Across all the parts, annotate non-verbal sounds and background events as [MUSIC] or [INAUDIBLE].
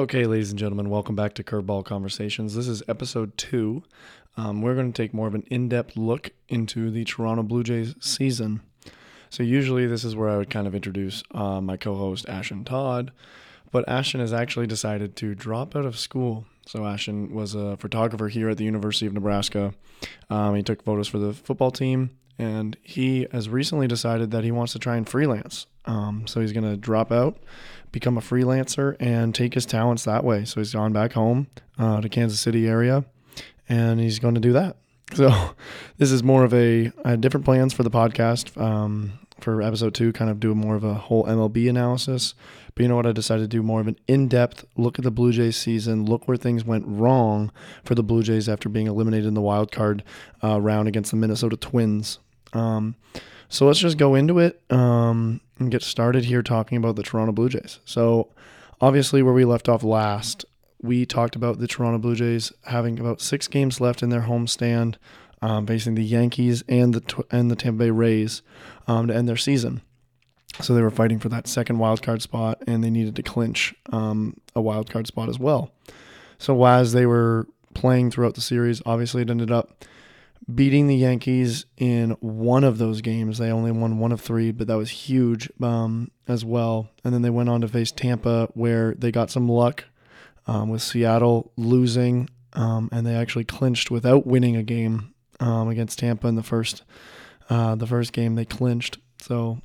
Okay, ladies and gentlemen, welcome back to Curveball Conversations. This is episode two. Um, we're going to take more of an in depth look into the Toronto Blue Jays season. So, usually, this is where I would kind of introduce uh, my co host, Ashton Todd. But Ashton has actually decided to drop out of school. So, Ashton was a photographer here at the University of Nebraska. Um, he took photos for the football team, and he has recently decided that he wants to try and freelance. Um, so, he's going to drop out become a freelancer and take his talents that way. So he's gone back home uh, to Kansas City area, and he's going to do that. [LAUGHS] So this is more of a I had different plans for the podcast um, for episode two, kind of do more of a whole MLB analysis. But you know what? I decided to do more of an in-depth look at the Blue Jays season, look where things went wrong for the Blue Jays after being eliminated in the wild card uh, round against the Minnesota Twins. Um, so let's just go into it um, and get started here talking about the Toronto Blue Jays. So, obviously, where we left off last, we talked about the Toronto Blue Jays having about six games left in their homestand, um, facing the Yankees and the and the Tampa Bay Rays um, to end their season. So they were fighting for that second wild card spot, and they needed to clinch um, a wild card spot as well. So as they were playing throughout the series, obviously it ended up beating the Yankees in one of those games. They only won one of three, but that was huge um, as well. And then they went on to face Tampa, where they got some luck um, with Seattle losing, um, and they actually clinched without winning a game um, against Tampa in the first uh, the first game. They clinched, so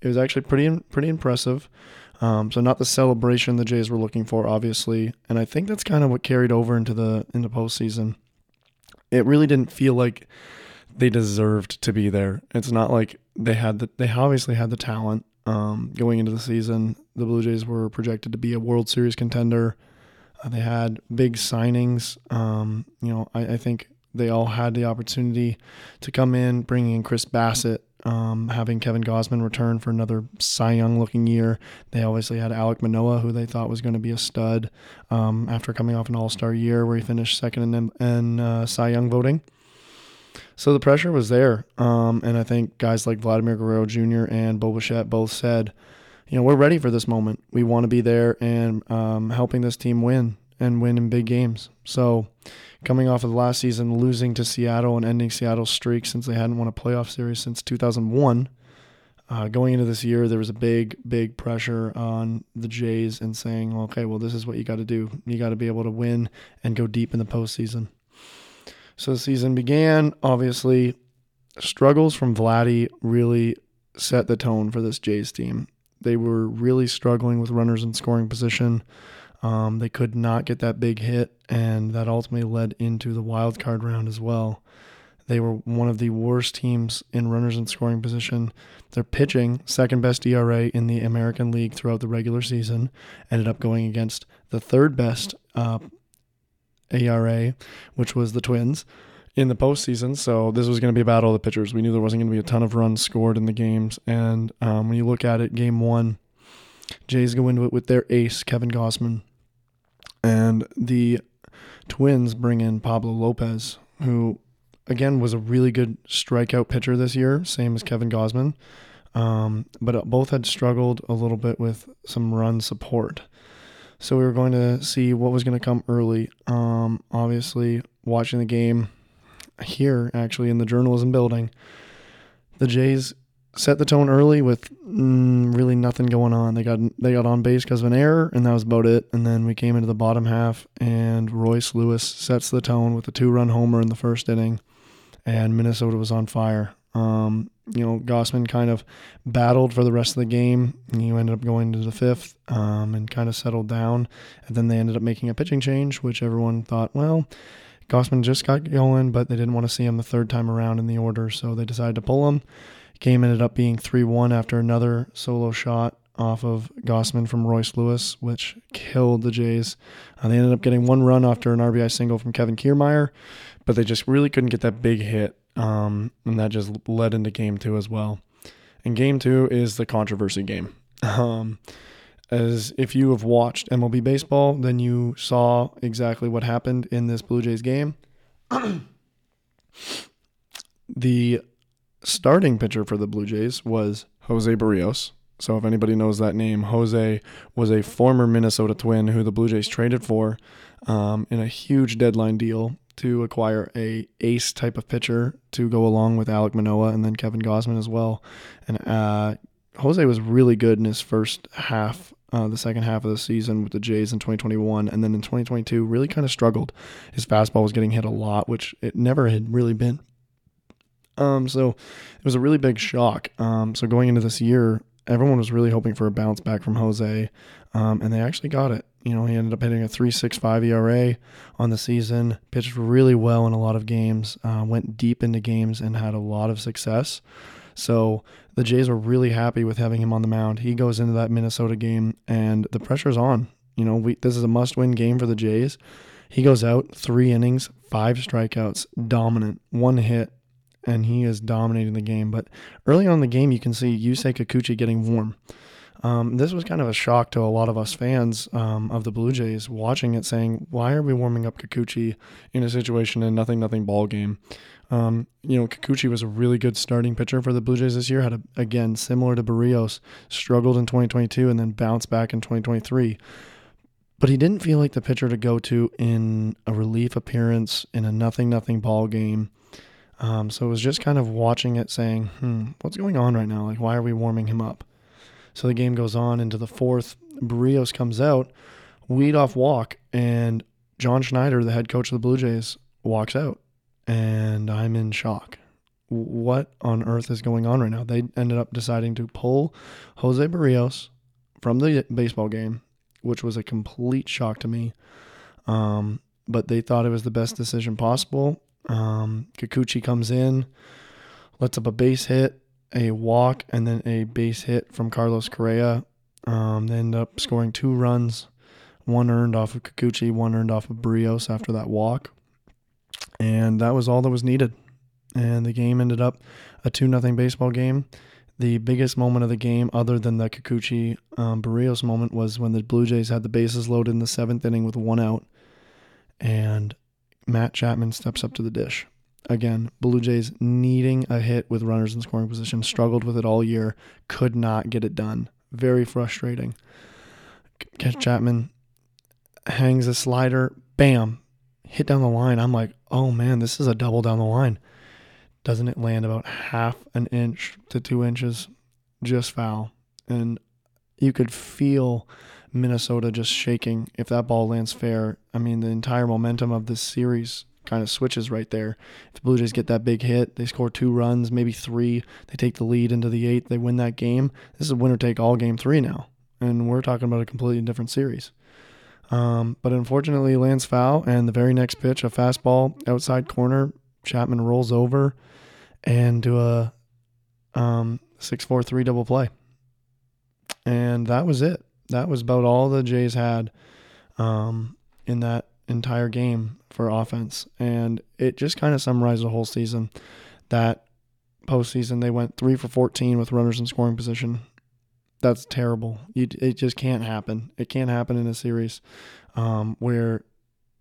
it was actually pretty pretty impressive. Um, so not the celebration the Jays were looking for, obviously, and I think that's kind of what carried over into the into postseason it really didn't feel like they deserved to be there. It's not like they had the they obviously had the talent. Um, going into the season, the Blue Jays were projected to be a World Series contender. Uh, they had big signings. Um, you know, I, I, think they all had the opportunity to come in, bringing in Chris Bassitt, um, having Kevin Gausman return for another Cy Young looking year. They obviously had Alec Manoah, who they thought was going to be a stud um, after coming off an All Star year where he finished second in, in uh, Cy Young voting. So the pressure was there. Um, and I think guys like Vladimir Guerrero Jr. and Bo both said, you know, we're ready for this moment. We want to be there and um, helping this team win and win in big games. So coming off of the last season, losing to Seattle and ending Seattle's streak since they hadn't won a playoff series since 2001. Uh, going into this year, there was a big, big pressure on the Jays and saying, okay, well, this is what you got to do. You got to be able to win and go deep in the postseason. So the season began. Obviously, struggles from Vladdy really set the tone for this Jays team. They were really struggling with runners in scoring position. Um, they could not get that big hit, and that ultimately led into the wild card round as well. They were one of the worst teams in runners in scoring position. Their pitching, second best ERA in the American League throughout the regular season, ended up going against the third best uh, ERA, which was the Twins, in the postseason. So this was going to be a battle of the pitchers. We knew there wasn't going to be a ton of runs scored in the games. And um, when you look at it, game one, Jays go into it with their ace, Kevin Gausman. And the Twins bring in Pablo Lopez, who again was a really good strikeout pitcher this year, same as Kevin Gausman. Um, but both had struggled a little bit with some run support. So we were going to see what was going to come early. Um, obviously, watching the game here, actually, in the journalism building, the Jays set the tone early with mm, really nothing going on. They got they got on base because of an error, and that was about it. And then we came into the bottom half, and Royce Lewis sets the tone with a two-run homer in the first inning, and Minnesota was on fire. Um, you know, Gausman kind of battled for the rest of the game. And you ended up going to the fifth um, and kind of settled down. And then they ended up making a pitching change, which everyone thought, well, Gausman just got going, but they didn't want to see him the third time around in the order, so they decided to pull him. Game ended up being 3 1 after another solo shot off of Gausman from Royce Lewis, which killed the Jays. Uh, they ended up getting one run after an RBI single from Kevin Kiermaier, but they just really couldn't get that big hit, um, and that just led into game two as well. And game two is the controversy game. [LAUGHS] Um, as if you have watched MLB baseball, then you saw exactly what happened in this Blue Jays game. [CLEARS THROAT] the starting pitcher for the Blue Jays was Jose Berrios. So if anybody knows that name, Jose was a former Minnesota Twin who the Blue Jays traded for um, in a huge deadline deal to acquire a ace type of pitcher to go along with Alec Manoah and then Kevin Gausman as well. And uh, Jose was really good in his first half, uh, the second half of the season with the Jays in 2021, and then in 2022 really kind of struggled. His fastball was getting hit a lot, which it never had really been. Um, so it was a really big shock. Um, so going into this year, everyone was really hoping for a bounce back from Jose, um, and they actually got it. You know, he ended up hitting a 3.65 ERA on the season, pitched really well in a lot of games, uh, went deep into games, and had a lot of success. So the Jays were really happy with having him on the mound. He goes into that Minnesota game, and the pressure's on. You know, we, this is a must-win game for the Jays. He goes out three innings, five strikeouts, dominant, one hit, and he is dominating the game. But early on in the game, you can see Yusei Kikuchi getting warm. Um, this was kind of a shock to a lot of us fans um, of the Blue Jays watching it, saying, "Why are we warming up Kikuchi in a situation in nothing nothing ball game?" Um, you know, Kikuchi was a really good starting pitcher for the Blue Jays this year. Had a, again similar to Berrios, struggled in 2022 and then bounced back in 2023. But he didn't feel like the pitcher to go to in a relief appearance in a nothing nothing ball game. Um, so it was just kind of watching it, saying, "Hmm, what's going on right now? Like, why are we warming him up?" So the game goes on into the fourth. Berrios comes out, lead off walk, and John Schneider, the head coach of the Blue Jays, walks out. And I'm in shock. What on earth is going on right now? They ended up deciding to pull Jose Berrios from the baseball game, which was a complete shock to me. Um, but they thought it was the best decision possible. Um, Kikuchi comes in, lets up a base hit, a walk and then a base hit from Carlos Correa. Um, they end up scoring two runs, one earned off of Kikuchi, one earned off of Berrios after that walk. And that was all that was needed. And the game ended up a 2 0 baseball game. The biggest moment of the game, other than the Kikuchi um, Berrios moment, was when the Blue Jays had the bases loaded in the seventh inning with one out. And Matt Chapman steps up to the dish again, Blue Jays needing a hit with runners in scoring position, struggled with it all year, could not get it done. Very frustrating. Catch Chapman hangs a slider, bam, hit down the line. I'm like, oh man, this is a double down the line. Doesn't it land about half an inch to two inches? Just foul. And you could feel Minnesota just shaking if that ball lands fair. I mean, the entire momentum of this series kind of switches right there. If the Blue Jays get that big hit, they score two runs, maybe three, they take the lead into the eighth, they win that game. This is a winner take all game three now. And we're talking about a completely different series. Um, but unfortunately, lands foul, and the very next pitch, a fastball outside corner, Chapman rolls over and do a um, 6 4 3 double play. And that was it. That was about all the Jays had um, in that entire game for offense. And it just kind of summarized the whole season. That postseason, they went three for 14 with runners in scoring position. That's terrible. You, it just can't happen. It can't happen in a series um, where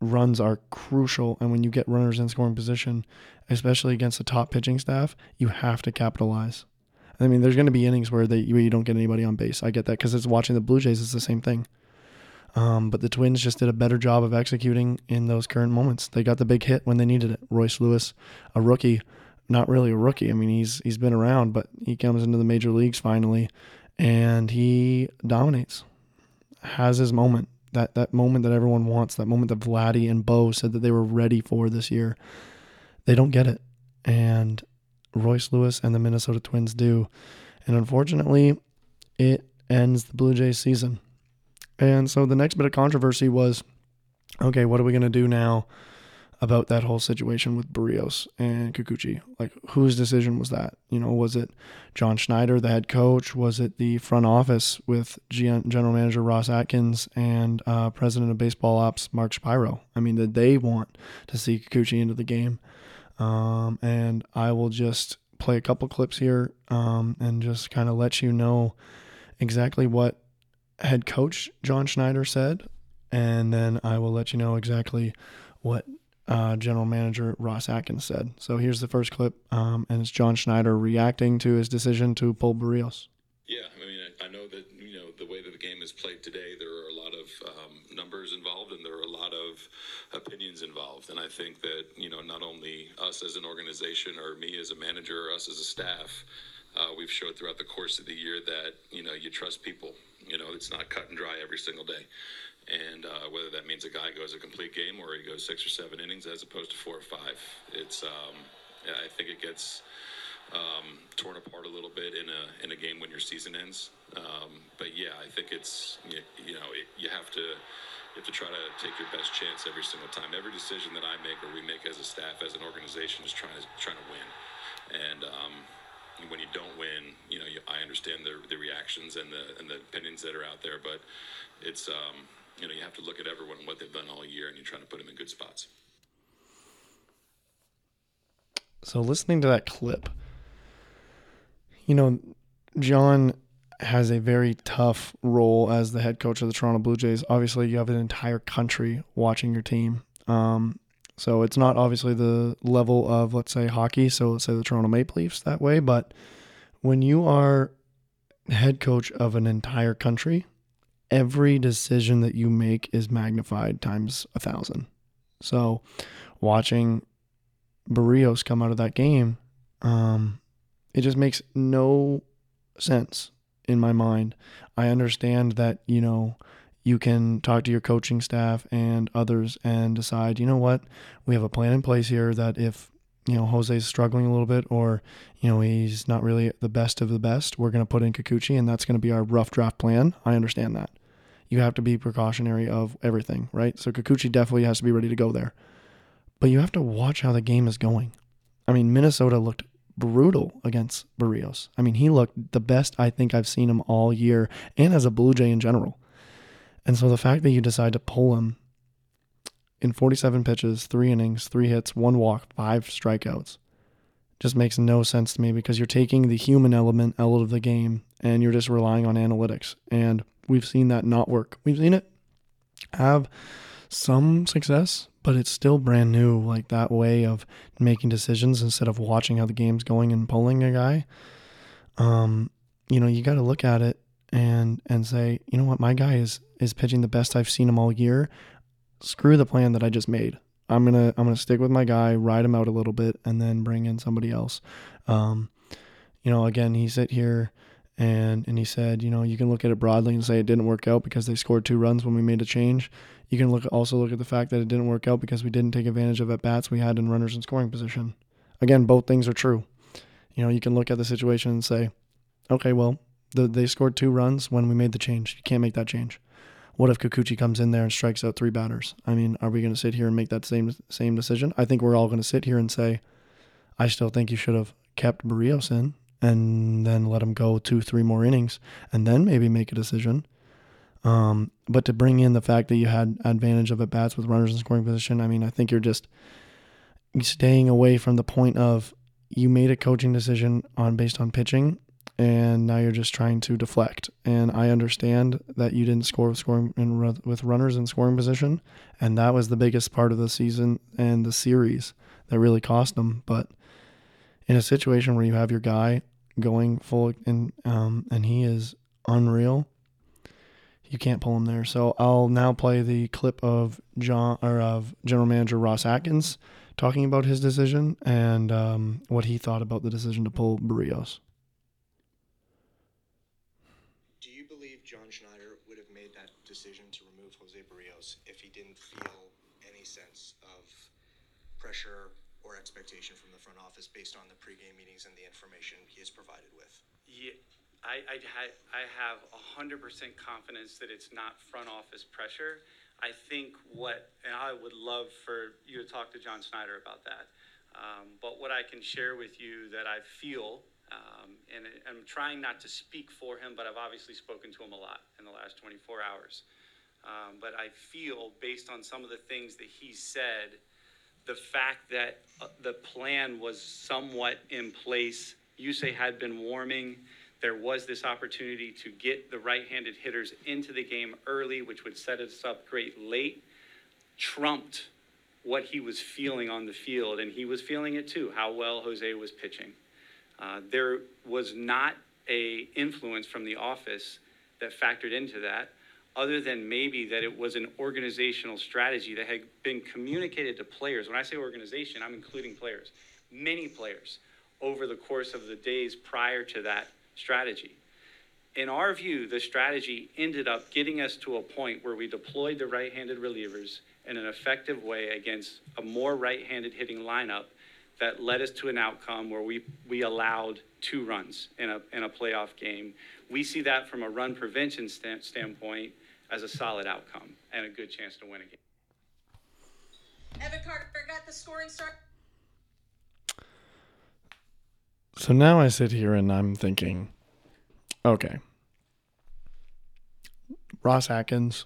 runs are crucial. And when you get runners in scoring position, especially against the top pitching staff, you have to capitalize. I mean, there's going to be innings where they where you don't get anybody on base. I get that because it's watching the Blue Jays. It's the same thing. Um, but the Twins just did a better job of executing in those current moments. They got the big hit when they needed it. Royce Lewis, a rookie, not really a rookie. I mean, he's he's been around, but he comes into the major leagues finally, and he dominates. Has his moment. That that moment that everyone wants. That moment that Vladdy and Bo said that they were ready for this year. They don't get it, and Royce Lewis and the Minnesota Twins do, and unfortunately, it ends the Blue Jays season. And so the next bit of controversy was okay, what are we going to do now about that whole situation with Berrios and Kikuchi? Like, whose decision was that? You know, was it John Schneider, the head coach? Was it the front office with general manager Ross Atkins and uh, president of baseball ops Mark Shapiro? I mean, did they want to see Kikuchi into the game? Um, and I will just play a couple clips here um, and just kind of let you know exactly what head coach John Schneider said, and then I will let you know exactly what uh, general manager Ross Atkins said. So here's the first clip, um, and it's John Schneider reacting to his decision to pull Berrios. Yeah, I mean, I know that you know the way that the game is played today, there are a lot of um, numbers involved and there are a lot of opinions involved. And I think that, you know, not only us as an organization or me as a manager or us as a staff, uh, we've showed throughout the course of the year that, you know, you trust people. You know, it's not cut and dry every single day. And uh, whether that means a guy goes a complete game or he goes six or seven innings as opposed to four or five, it's, um, I think it gets um, torn apart a little bit in a in a game when your season ends. Um, but yeah, I think it's you, you know it, you have to you have to try to take your best chance every single time. Every decision that I make or we make as a staff, as an organization, is trying to trying to win. And um, when you don't win, you know you, I understand the the reactions and the and the opinions that are out there, but it's um, you know you have to look at everyone and what they've done all year, and you're trying to put them in good spots. So listening to that clip you know, John has a very tough role as the head coach of the Toronto Blue Jays. Obviously, you have an entire country watching your team. Um, so it's not obviously the level of, let's say, hockey. So let's say the Toronto Maple Leafs that way. But when you are head coach of an entire country, every decision that you make is magnified times a thousand. So watching Berrios come out of that game, um, it just makes no sense in my mind. I understand that, you know, you can talk to your coaching staff and others and decide, you know what, we have a plan in place here that if, you know, Jose's struggling a little bit or, you know, he's not really the best of the best, we're going to put in Kikuchi and that's going to be our rough draft plan. I understand that. You have to be precautionary of everything, right? So Kikuchi definitely has to be ready to go there. But you have to watch how the game is going. I mean, Minnesota looked brutal against Berrios. I mean, he looked the best I think I've seen him all year and as a Blue Jay in general. And so the fact that you decide to pull him in 47 pitches, three innings, three hits, one walk, five strikeouts just makes no sense to me because you're taking the human element out of the game and you're just relying on analytics. And we've seen that not work. We've seen it have some success, but it's still brand new. Like that way of making decisions instead of watching how the game's going and pulling a guy. Um, you know, you got to look at it and and say, you know what, my guy is is pitching the best I've seen him all year. Screw the plan that I just made. I'm gonna I'm gonna stick with my guy, ride him out a little bit, and then bring in somebody else. Um, you know, again, he sit here and and he said, you know, you can look at it broadly and say it didn't work out because they scored two runs when we made a change. You can look also look at the fact that it didn't work out because we didn't take advantage of at bats we had in runners in scoring position. Again, both things are true. You know, you can look at the situation and say, okay, well, the, they scored two runs when we made the change. You can't make that change. What if Kikuchi comes in there and strikes out three batters? I mean, are we going to sit here and make that same same decision? I think we're all going to sit here and say, I still think you should have kept Berrios in and then let him go two, three more innings, and then maybe make a decision. Um, but to bring in the fact that you had advantage of at bats with runners in scoring position, I mean, I think you're just staying away from the point of you made a coaching decision on based on pitching, and now you're just trying to deflect. And I understand that you didn't score with scoring in, with runners in scoring position, and that was the biggest part of the season and the series that really cost them. But in a situation where you have your guy going full and um, and he is unreal you can't pull him there. So I'll now play the clip of John or of General Manager Ross Atkins talking about his decision and um, what he thought about the decision to pull Berrios. Do you believe John Schneider would have made that decision to remove Jose Berrios if he didn't feel any sense of pressure or expectation from the front office based on the pregame meetings and the information he is provided with? Yeah. I, I, I have 100% confidence that it's not front office pressure. I think what, and I would love for you to talk to John Schneider about that. Um, but what I can share with you that I feel, um, and I'm trying not to speak for him, but I've obviously spoken to him a lot in the last 24 hours. Um, but I feel, based on some of the things that he said, the fact that uh, the plan was somewhat in place. Yusei had been warming there was this opportunity to get the right-handed hitters into the game early, which would set us up great late, trumped what he was feeling on the field, and he was feeling it too, how well Jose was pitching. Uh, there was not a influence from the office that factored into that. Other than maybe that it was an organizational strategy that had been communicated to players. When I say organization, I'm including players, many players, over the course of the days prior to that strategy. In our view, the strategy ended up getting us to a point where we deployed the right handed relievers in an effective way against a more right handed hitting lineup that led us to an outcome where we, we allowed two runs in a, in a playoff game. We see that from a run prevention stand, standpoint as a solid outcome and a good chance to win a game. Evan Carter got the scoring start. So now I sit here and I'm thinking, okay, Ross Atkins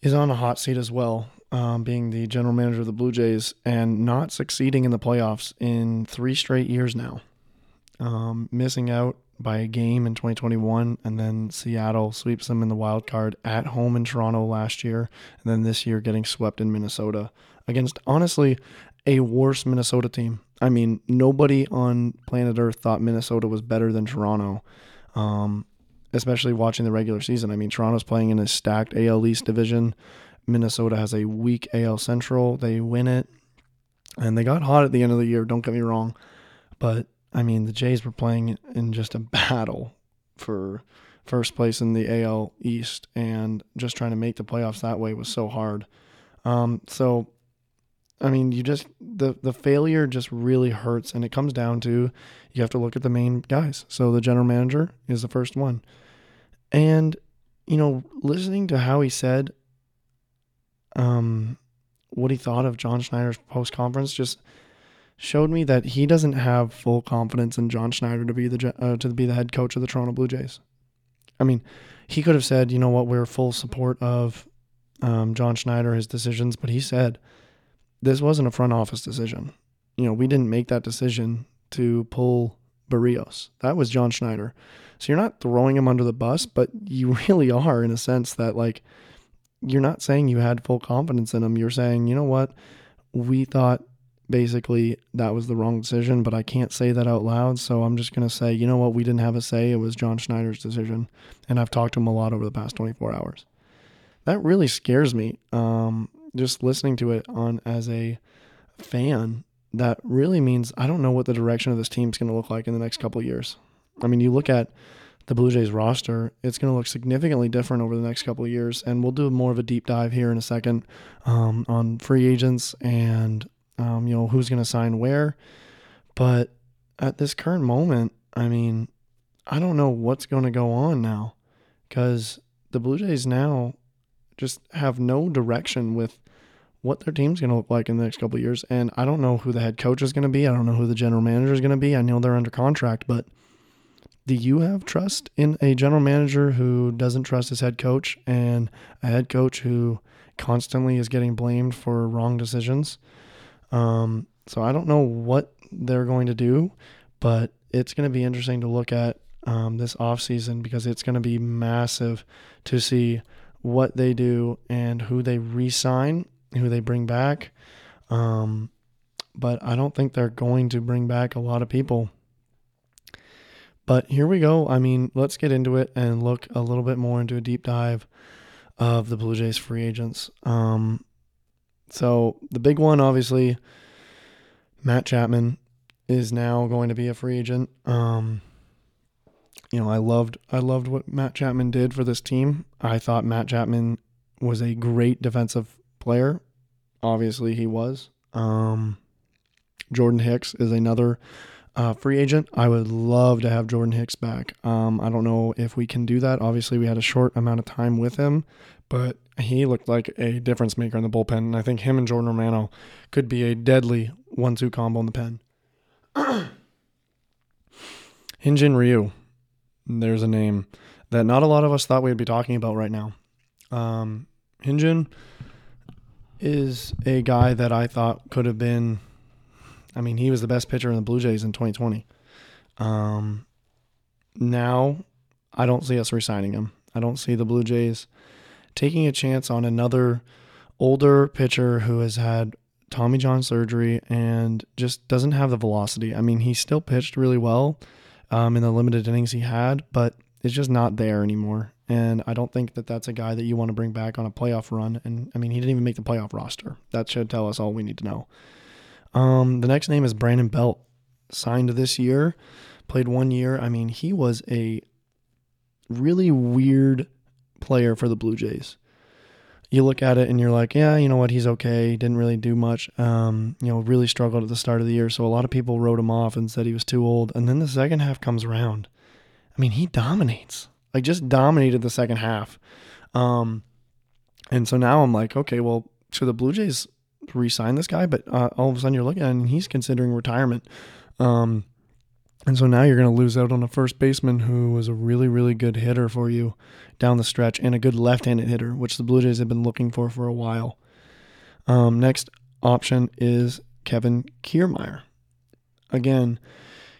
is on a hot seat as well, um, being the general manager of the Blue Jays and not succeeding in the playoffs in three straight years now. Um, missing out by a game in 2021, and then Seattle sweeps them in the wild card at home in Toronto last year, and then this year getting swept in Minnesota against honestly a worse Minnesota team. I mean, nobody on planet Earth thought Minnesota was better than Toronto, um, especially watching the regular season. I mean, Toronto's playing in a stacked AL East division. Minnesota has a weak AL Central. They win it, and they got hot at the end of the year. Don't get me wrong, but I mean, the Jays were playing in just a battle for first place in the AL East, and just trying to make the playoffs that way was so hard. Um, so, I mean, you just the the failure just really hurts, and it comes down to you have to look at the main guys. So the general manager is the first one, and you know, listening to how he said, um, what he thought of John Schneider's post conference just showed me that he doesn't have full confidence in John Schneider to be the uh, to be the head coach of the Toronto Blue Jays. I mean, he could have said, you know what, we're full support of um, John Schneider, his decisions, but he said this wasn't a front office decision. You know, we didn't make that decision to pull Berrios. That was John Schneider. So you're not throwing him under the bus, but you [LAUGHS] really are in a sense that like you're not saying you had full confidence in him. You're saying, you know what, we thought basically that was the wrong decision, but I can't say that out loud. So I'm just going to say, you know what, we didn't have a say. It was John Schneider's decision. And I've talked to him a lot over the past 24 hours. That really scares me. Um, just listening to it on as a fan, that really means I don't know what the direction of this team's going to look like in the next couple of years. I mean, you look at the Blue Jays roster, it's going to look significantly different over the next couple of years. And we'll do more of a deep dive here in a second um, on free agents and um, you know, who's going to sign where. But at this current moment, I mean, I don't know what's going to go on now because the Blue Jays now just have no direction with what their team's going to look like in the next couple of years. And I don't know who the head coach is going to be. I don't know who the general manager is going to be. I know they're under contract, but do you have trust in a general manager who doesn't trust his head coach and a head coach who constantly is getting blamed for wrong decisions? Um, so I don't know what they're going to do, but it's going to be interesting to look at um, this off season because it's going to be massive to see what they do and who they re-sign, who they bring back. Um, but I don't think they're going to bring back a lot of people. But here we go. I mean, let's get into it and look a little bit more into a deep dive of the Blue Jays free agents. Um, so the big one, obviously, Matt Chapman is now going to be a free agent. Um, you know, I loved I loved what Matt Chapman did for this team. I thought Matt Chapman was a great defensive player. Obviously, he was. Um, Jordan Hicks is another uh, free agent. I would love to have Jordan Hicks back. Um, I don't know if we can do that. Obviously, we had a short amount of time with him, but he looked like a difference maker in the bullpen. And I think him and Jordan Romano could be a deadly one two combo in the pen. [CLEARS THROAT] Hyun-Jin Ryu. There's a name that not a lot of us thought we'd be talking about right now. Um, Hyun-Jin is a guy that I thought could have been. I mean, he was the best pitcher in the Blue Jays in 2020. Um, now, I don't see us resigning him. I don't see the Blue Jays taking a chance on another older pitcher who has had Tommy John surgery and just doesn't have the velocity. I mean, he still pitched really well um, in the limited innings he had, but it's just not there anymore. And I don't think that that's a guy that you want to bring back on a playoff run. And I mean, he didn't even make the playoff roster. That should tell us all we need to know. Um, the next name is Brandon Belt, signed this year, played one year. I mean, he was a really weird player for the Blue Jays. You look at it and you're like, yeah, you know what, he's okay. Didn't really do much. Um, you know, really struggled at the start of the year. So a lot of people wrote him off and said he was too old. And then the second half comes around. I mean, he dominates. Like just dominated the second half. Um, and so now I'm like, okay, well, should the Blue Jays re-sign this guy? But uh, all of a sudden you're looking and he's considering retirement. Um, and so now you're going to lose out on a first baseman who was a really, really good hitter for you down the stretch and a good left-handed hitter, which the Blue Jays have been looking for for a while. Um, next option is Kevin Kiermaier. Again,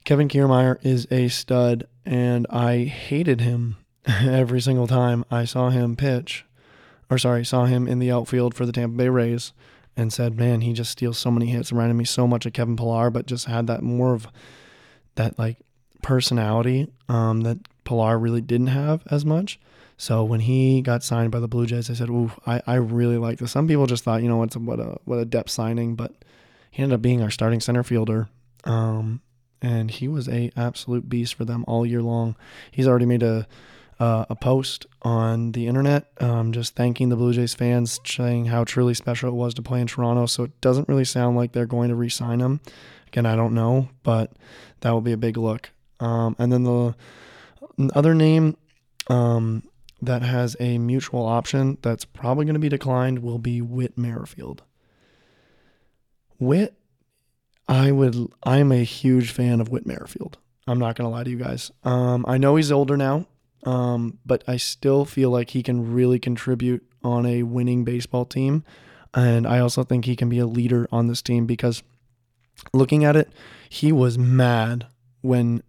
Kevin Kiermaier is a stud, and I hated him [LAUGHS] every single time I saw him pitch, or sorry, saw him in the outfield for the Tampa Bay Rays, and said, "Man, he just steals so many hits." Reminded me so much of Kevin Pillar, but just had that more of that like personality um, that Pillar really didn't have as much. So when he got signed by the Blue Jays, I said, "Ooh, I, I really like this." Some people just thought, you know, what's what a what a depth signing, but he ended up being our starting center fielder, um, and he was a absolute beast for them all year long. He's already made a uh, a post on the internet, um, just thanking the Blue Jays fans, saying how truly special it was to play in Toronto. So it doesn't really sound like they're going to re-sign him. Again, I don't know, but that will be a big look. Um, and then the other name um, that has a mutual option that's probably going to be declined will be Whit Merrifield. Whit, I would, I'm a huge fan of Whit Merrifield. I'm not going to lie to you guys. Um, I know he's older now, um, but I still feel like he can really contribute on a winning baseball team. And I also think he can be a leader on this team because looking at it, he was mad when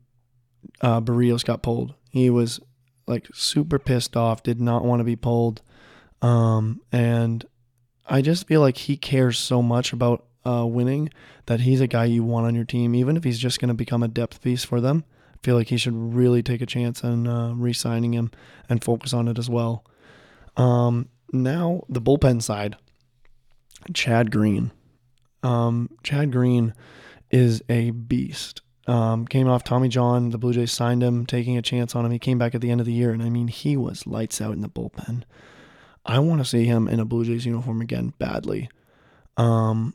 uh, Berrios got pulled. He was like super pissed off, did not want to be pulled. Um, and I just feel like he cares so much about uh, winning that he's a guy you want on your team, even if he's just going to become a depth piece for them. I feel like he should really take a chance on uh, re signing him and focus on it as well. Um, now, the bullpen side Chad Green. Um, Chad Green is a beast. Um, came off Tommy John. The Blue Jays signed him, taking a chance on him. He came back at the end of the year, and I mean, he was lights out in the bullpen. I want to see him in a Blue Jays uniform again badly. Um,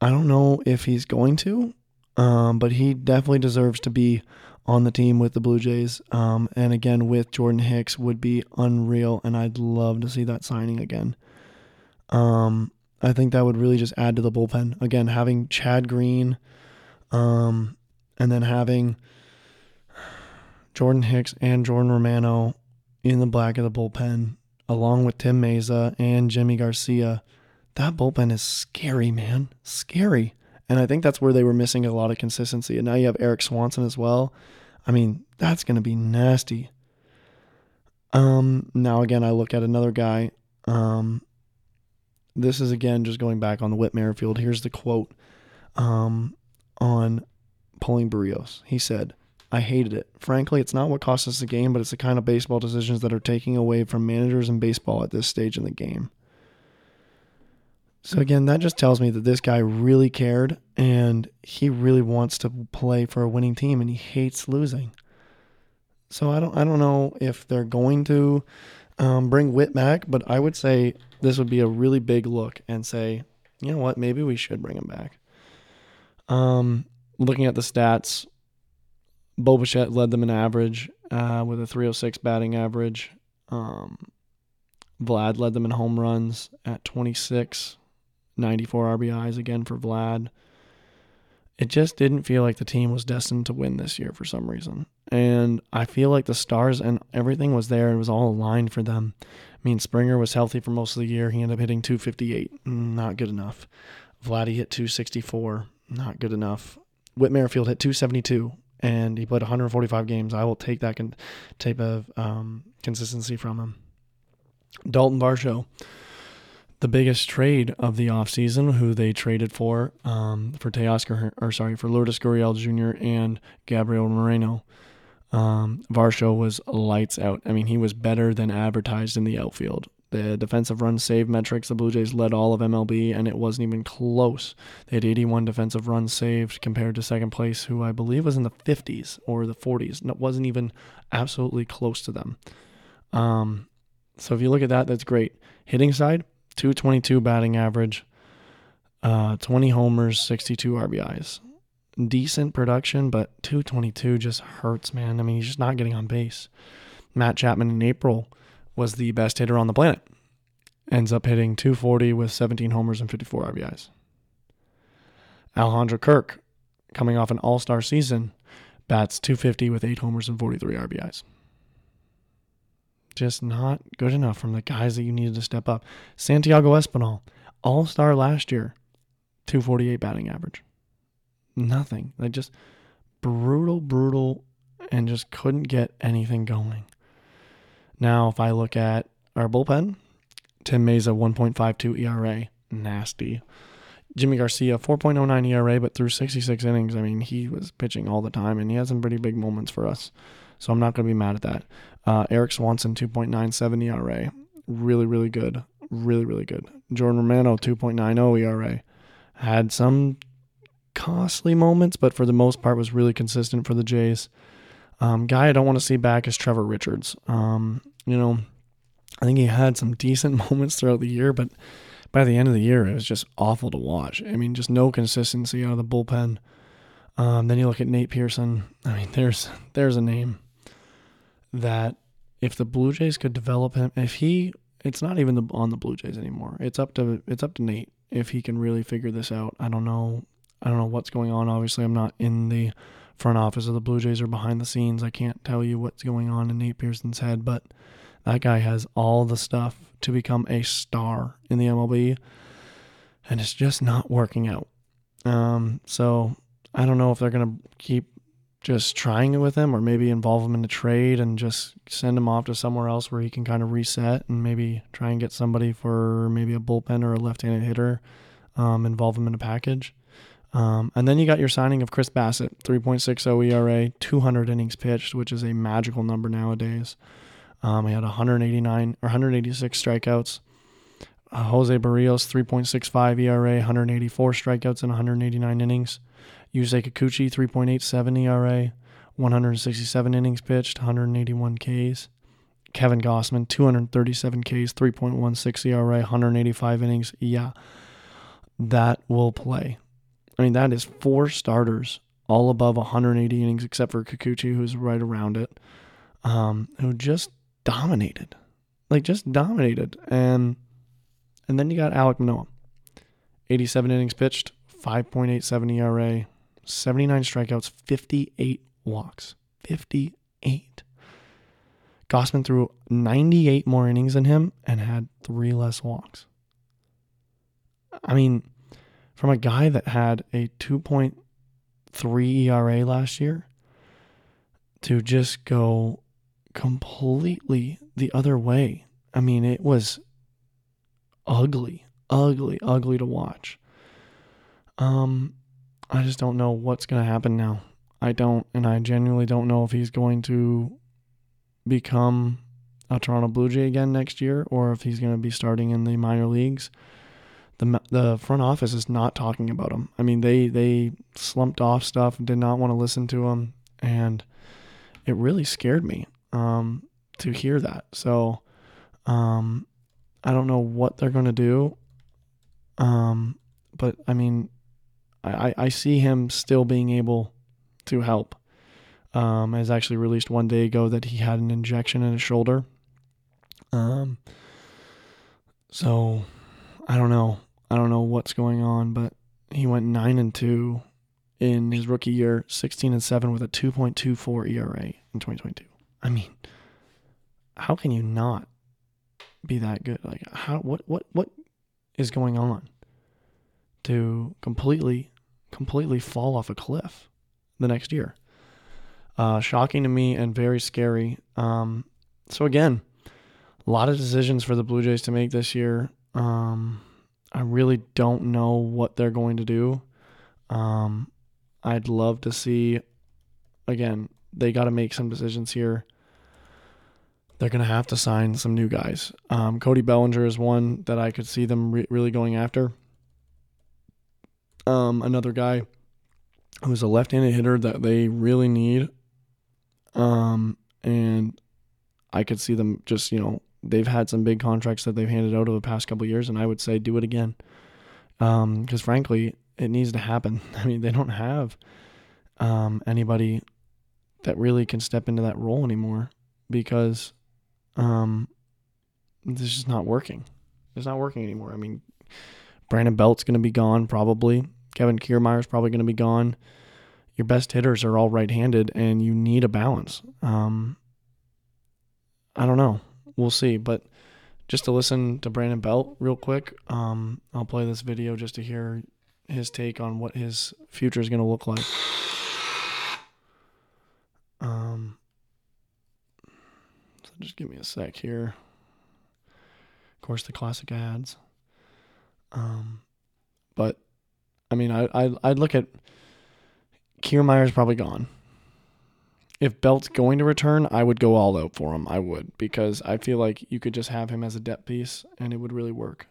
I don't know if he's going to, um, but he definitely deserves to be on the team with the Blue Jays. Um, and again, with Jordan Hicks would be unreal, and I'd love to see that signing again. Um, I think that would really just add to the bullpen. Again, having Chad Green, um, and then having Jordan Hicks and Jordan Romano in the black of the bullpen, along with Tim Mayza and Yimi Garcia. That bullpen is scary, man. Scary. And I think that's where they were missing a lot of consistency. And now you have Erik Swanson as well. I mean, that's going to be nasty. Um, now again, I look at another guy. Um, this is again just going back on the Whit Merrifield. Here's the quote um, on pulling Berrios. He said, I hated it. Frankly, it's not what cost us the game, but it's the kind of baseball decisions that are taking away from managers and baseball at this stage in the game. So again, that just tells me that this guy really cared and he really wants to play for a winning team and he hates losing. So I don't I don't know if they're going to um, bring Whit back, but I would say this would be a really big look and say, you know what, maybe we should bring him back. Um, looking at the stats, Bo Bichette led them in average uh, with a 306 batting average. Um, Vlad led them in home runs at 26, 94 RBIs again for Vlad. It just didn't feel like the team was destined to win this year for some reason. And I feel like the stars and everything was there. It was all aligned for them. Mean, Springer was healthy for most of the year. He ended up hitting 258. Not good enough. Vladdy hit 264. Not good enough. Whit Merrifield hit 272 and he played 145 games. I will take that con- type of um, consistency from him. Dalton Varsho, the biggest trade of the offseason, who they traded for um, for Teoscar, or sorry, for Lourdes Gurriel Jr. and Gabriel Moreno. Um, Varsho was lights out. I mean, he was better than advertised in the outfield. The defensive run save metrics, the Blue Jays led all of MLB, and it wasn't even close. They had 81 defensive runs saved compared to second place, who I believe was in the 50s or the 40s. And it wasn't even absolutely close to them. Um, so if you look at that, that's great. Hitting side, 222 batting average, uh, 20 homers, 62 RBIs. Decent production, but 222 just hurts, man. I mean, he's just not getting on base. Matt Chapman in April was the best hitter on the planet. Ends up hitting 240 with 17 homers and 54 RBIs. Alejandro Kirk, coming off an all star season, bats 250 with 8 homers and 43 RBIs. Just not good enough from the guys that you needed to step up. Santiago Espinal, all star last year, 248 batting average. Nothing. Like just brutal, brutal, and just couldn't get anything going. Now, if I look at our bullpen, Tim Mayza 1.52 ERA, nasty. Yimi Garcia 4.09 ERA, but through 66 innings, I mean, he was pitching all the time, and he had some pretty big moments for us. So I'm not going to be mad at that. Uh, Erik Swanson 2.97 ERA, really, really good, really, really good. Jordan Romano 2.90 ERA, had some costly moments, but for the most part was really consistent for the Jays. Um, guy I don't want to see back is Trevor Richards. Um, you know, I think he had some decent [LAUGHS] moments throughout the year, but by the end of the year, it was just awful to watch. I mean, just no consistency out of the bullpen. Um, then you look at Nate Pearson. I mean, [LAUGHS] there's there's a name that if the Blue Jays could develop him, if he, it's not even the, on the Blue Jays anymore. It's up to it's up to Nate if he can really figure this out. I don't know. I don't know what's going on. Obviously, I'm not in the front office of the Blue Jays or behind the scenes. I can't tell you what's going on in Nate Pearson's head, but that guy has all the stuff to become a star in the MLB, and it's just not working out. Um, so I don't know if they're gonna keep just trying it with him, or maybe involve him in a trade and just send him off to somewhere else where he can kind of reset and maybe try and get somebody for maybe a bullpen or a left-handed hitter, um, involve him in a package. Um, and then you got your signing of Chris Bassitt, 3.60 ERA, 200 innings pitched, which is a magical number nowadays. Um, he had 189 or 186 strikeouts. Uh, Jose Berrios, 3.65 ERA, 184 strikeouts in 189 innings. Yusei Kikuchi, 3.87 ERA, 167 innings pitched, 181 Ks. Kevin Gausman, 237 Ks, 3.16 ERA, 185 innings. Yeah, that will play. I mean, that is four starters, all above 180 innings, except for Kikuchi, who's right around it, um, who just dominated, like just dominated. And and then you got Alec Manoah, 87 innings pitched, 5.87 ERA, 79 strikeouts, 58 walks, 58. Gausman threw 98 more innings than him and had three less walks. I mean, from a guy that had a 2.3 ERA last year to just go completely the other way. I mean, it was ugly, ugly, ugly to watch. Um, I just don't know what's going to happen now. I don't, and I genuinely don't know if he's going to become a Toronto Blue Jay again next year or if he's going to be starting in the minor leagues the the front office is not talking about him. I mean, they they slumped off stuff, did not want to listen to him, and it really scared me um, to hear that. So um, I don't know what they're going to do, um, but I mean, I, I see him still being able to help. Um, has actually released one day ago that he had an injection in his shoulder. Um, so I don't know. I don't know what's going on, but he went nine and two in his rookie year, sixteen and seven with a two point two four ERA in twenty twenty two. I mean, how can you not be that good? Like how what what what is going on to completely completely fall off a cliff the next year? Uh, shocking to me and very scary. Um, so again, a lot of decisions for the Blue Jays to make this year. Um, I really don't know what they're going to do. Um, I'd love to see, again, they got to make some decisions here. They're going to have to sign some new guys. Um, Cody Bellinger is one that I could see them re- really going after. Um, another guy who's a left-handed hitter that they really need. Um, and I could see them just, you know, they've had some big contracts that they've handed out over the past couple years, and I would say do it again. Because um, frankly, it needs to happen. [LAUGHS] I mean, they don't have um, anybody that really can step into that role anymore because um, this is not working. It's not working anymore. I mean, Brandon Belt's going to be gone probably. Kevin Kiermaier's probably going to be gone. Your best hitters are all right-handed, and you need a balance. Um, I don't know. We'll see. But just to listen to Brandon Belt real quick, um, I'll play this video just to hear his take on what his future is going to look like. Um, so just give me a sec here. Of course, the classic ads. Um, but I mean, I I I'd look at Kiermaier's probably gone. If Belt's going to return, I would go all out for him. I would because I feel like you could just have him as a depth piece and it would really work.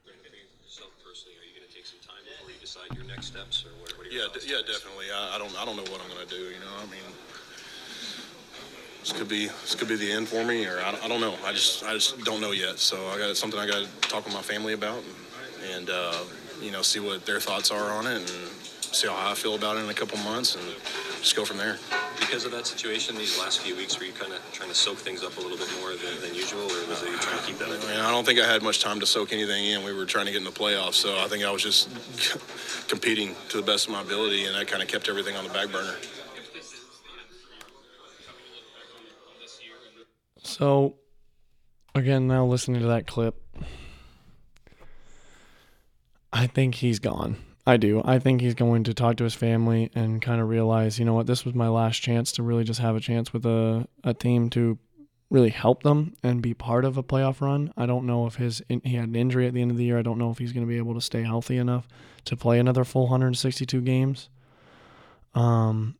yourself personally, are you going to take some time before you decide your next steps, what, what Yeah, d- yeah, definitely. I, I don't, I don't know what I'm gonna do. You know, I mean, this could be, this could be the end for me, or I, don't- I don't know. I just, I just don't know yet. So I got something I got to talk with my family about, and, and uh, you know, see what their thoughts are on it, and see how I feel about it in a couple months, and just go from there. Because of that situation, these last few weeks, were you kind of trying to soak things up a little bit more than, than usual, or was it you trying to keep that? I mean, I don't think I had much time to soak anything in. We were trying to get in the playoffs, so I think I was just [LAUGHS] competing to the best of my ability, and that kind of kept everything on the back burner. So, again, now listening to that clip, I think he's gone. I do. I think he's going to talk to his family and kind of realize, you know what, this was my last chance to really just have a chance with a, a team to really help them and be part of a playoff run. I don't know if his he had an injury at the end of the year. I don't know if he's going to be able to stay healthy enough to play another full 162 games. Um,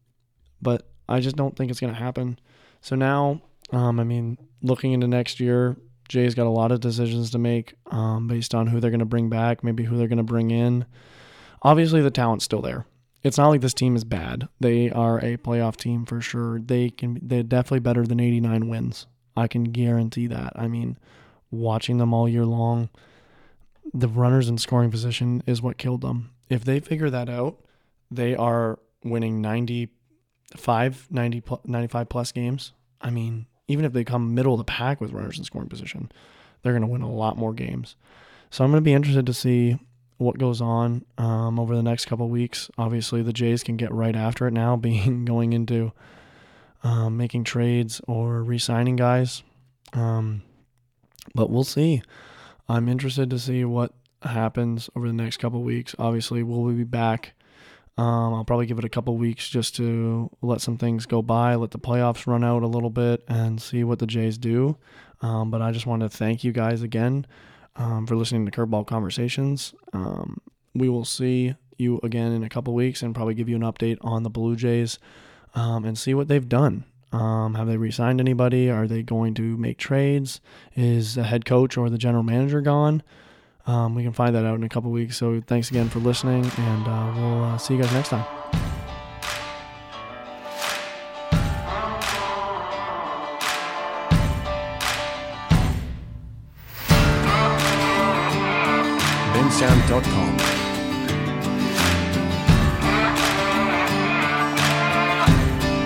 but I just don't think it's going to happen. So now, um, I mean, looking into next year, Jay's got a lot of decisions to make um, based on who they're going to bring back, maybe who they're going to bring in. Obviously, the talent's still there. It's not like this team is bad. They are a playoff team for sure. They can. They're definitely better than 89 wins. I can guarantee that. I mean, watching them all year long, the runners in scoring position is what killed them. If they figure that out, they are winning 95, 90, 95 plus games. I mean, even if they come middle of the pack with runners in scoring position, they're going to win a lot more games. So I'm going to be interested to see what goes on um, over the next couple weeks. Obviously, the Jays can get right after it now, [LAUGHS] being going into um, making trades or re-signing guys. Um, but we'll see. I'm interested to see what happens over the next couple weeks. Obviously, we'll we be back? Um, I'll probably give it a couple weeks just to let some things go by, let the playoffs run out a little bit, and see what the Jays do. Um, but I just want to thank you guys again um, for listening to Curveball Conversations. Um, we will see you again in a couple weeks and probably give you an update on the Blue Jays um, and see what they've done. Um, have they re-signed anybody? Are they going to make trades? Is the head coach or the general manager gone? Um, we can find that out in a couple weeks. So thanks again for listening, and uh, we'll uh, see you guys next time. bensound.com.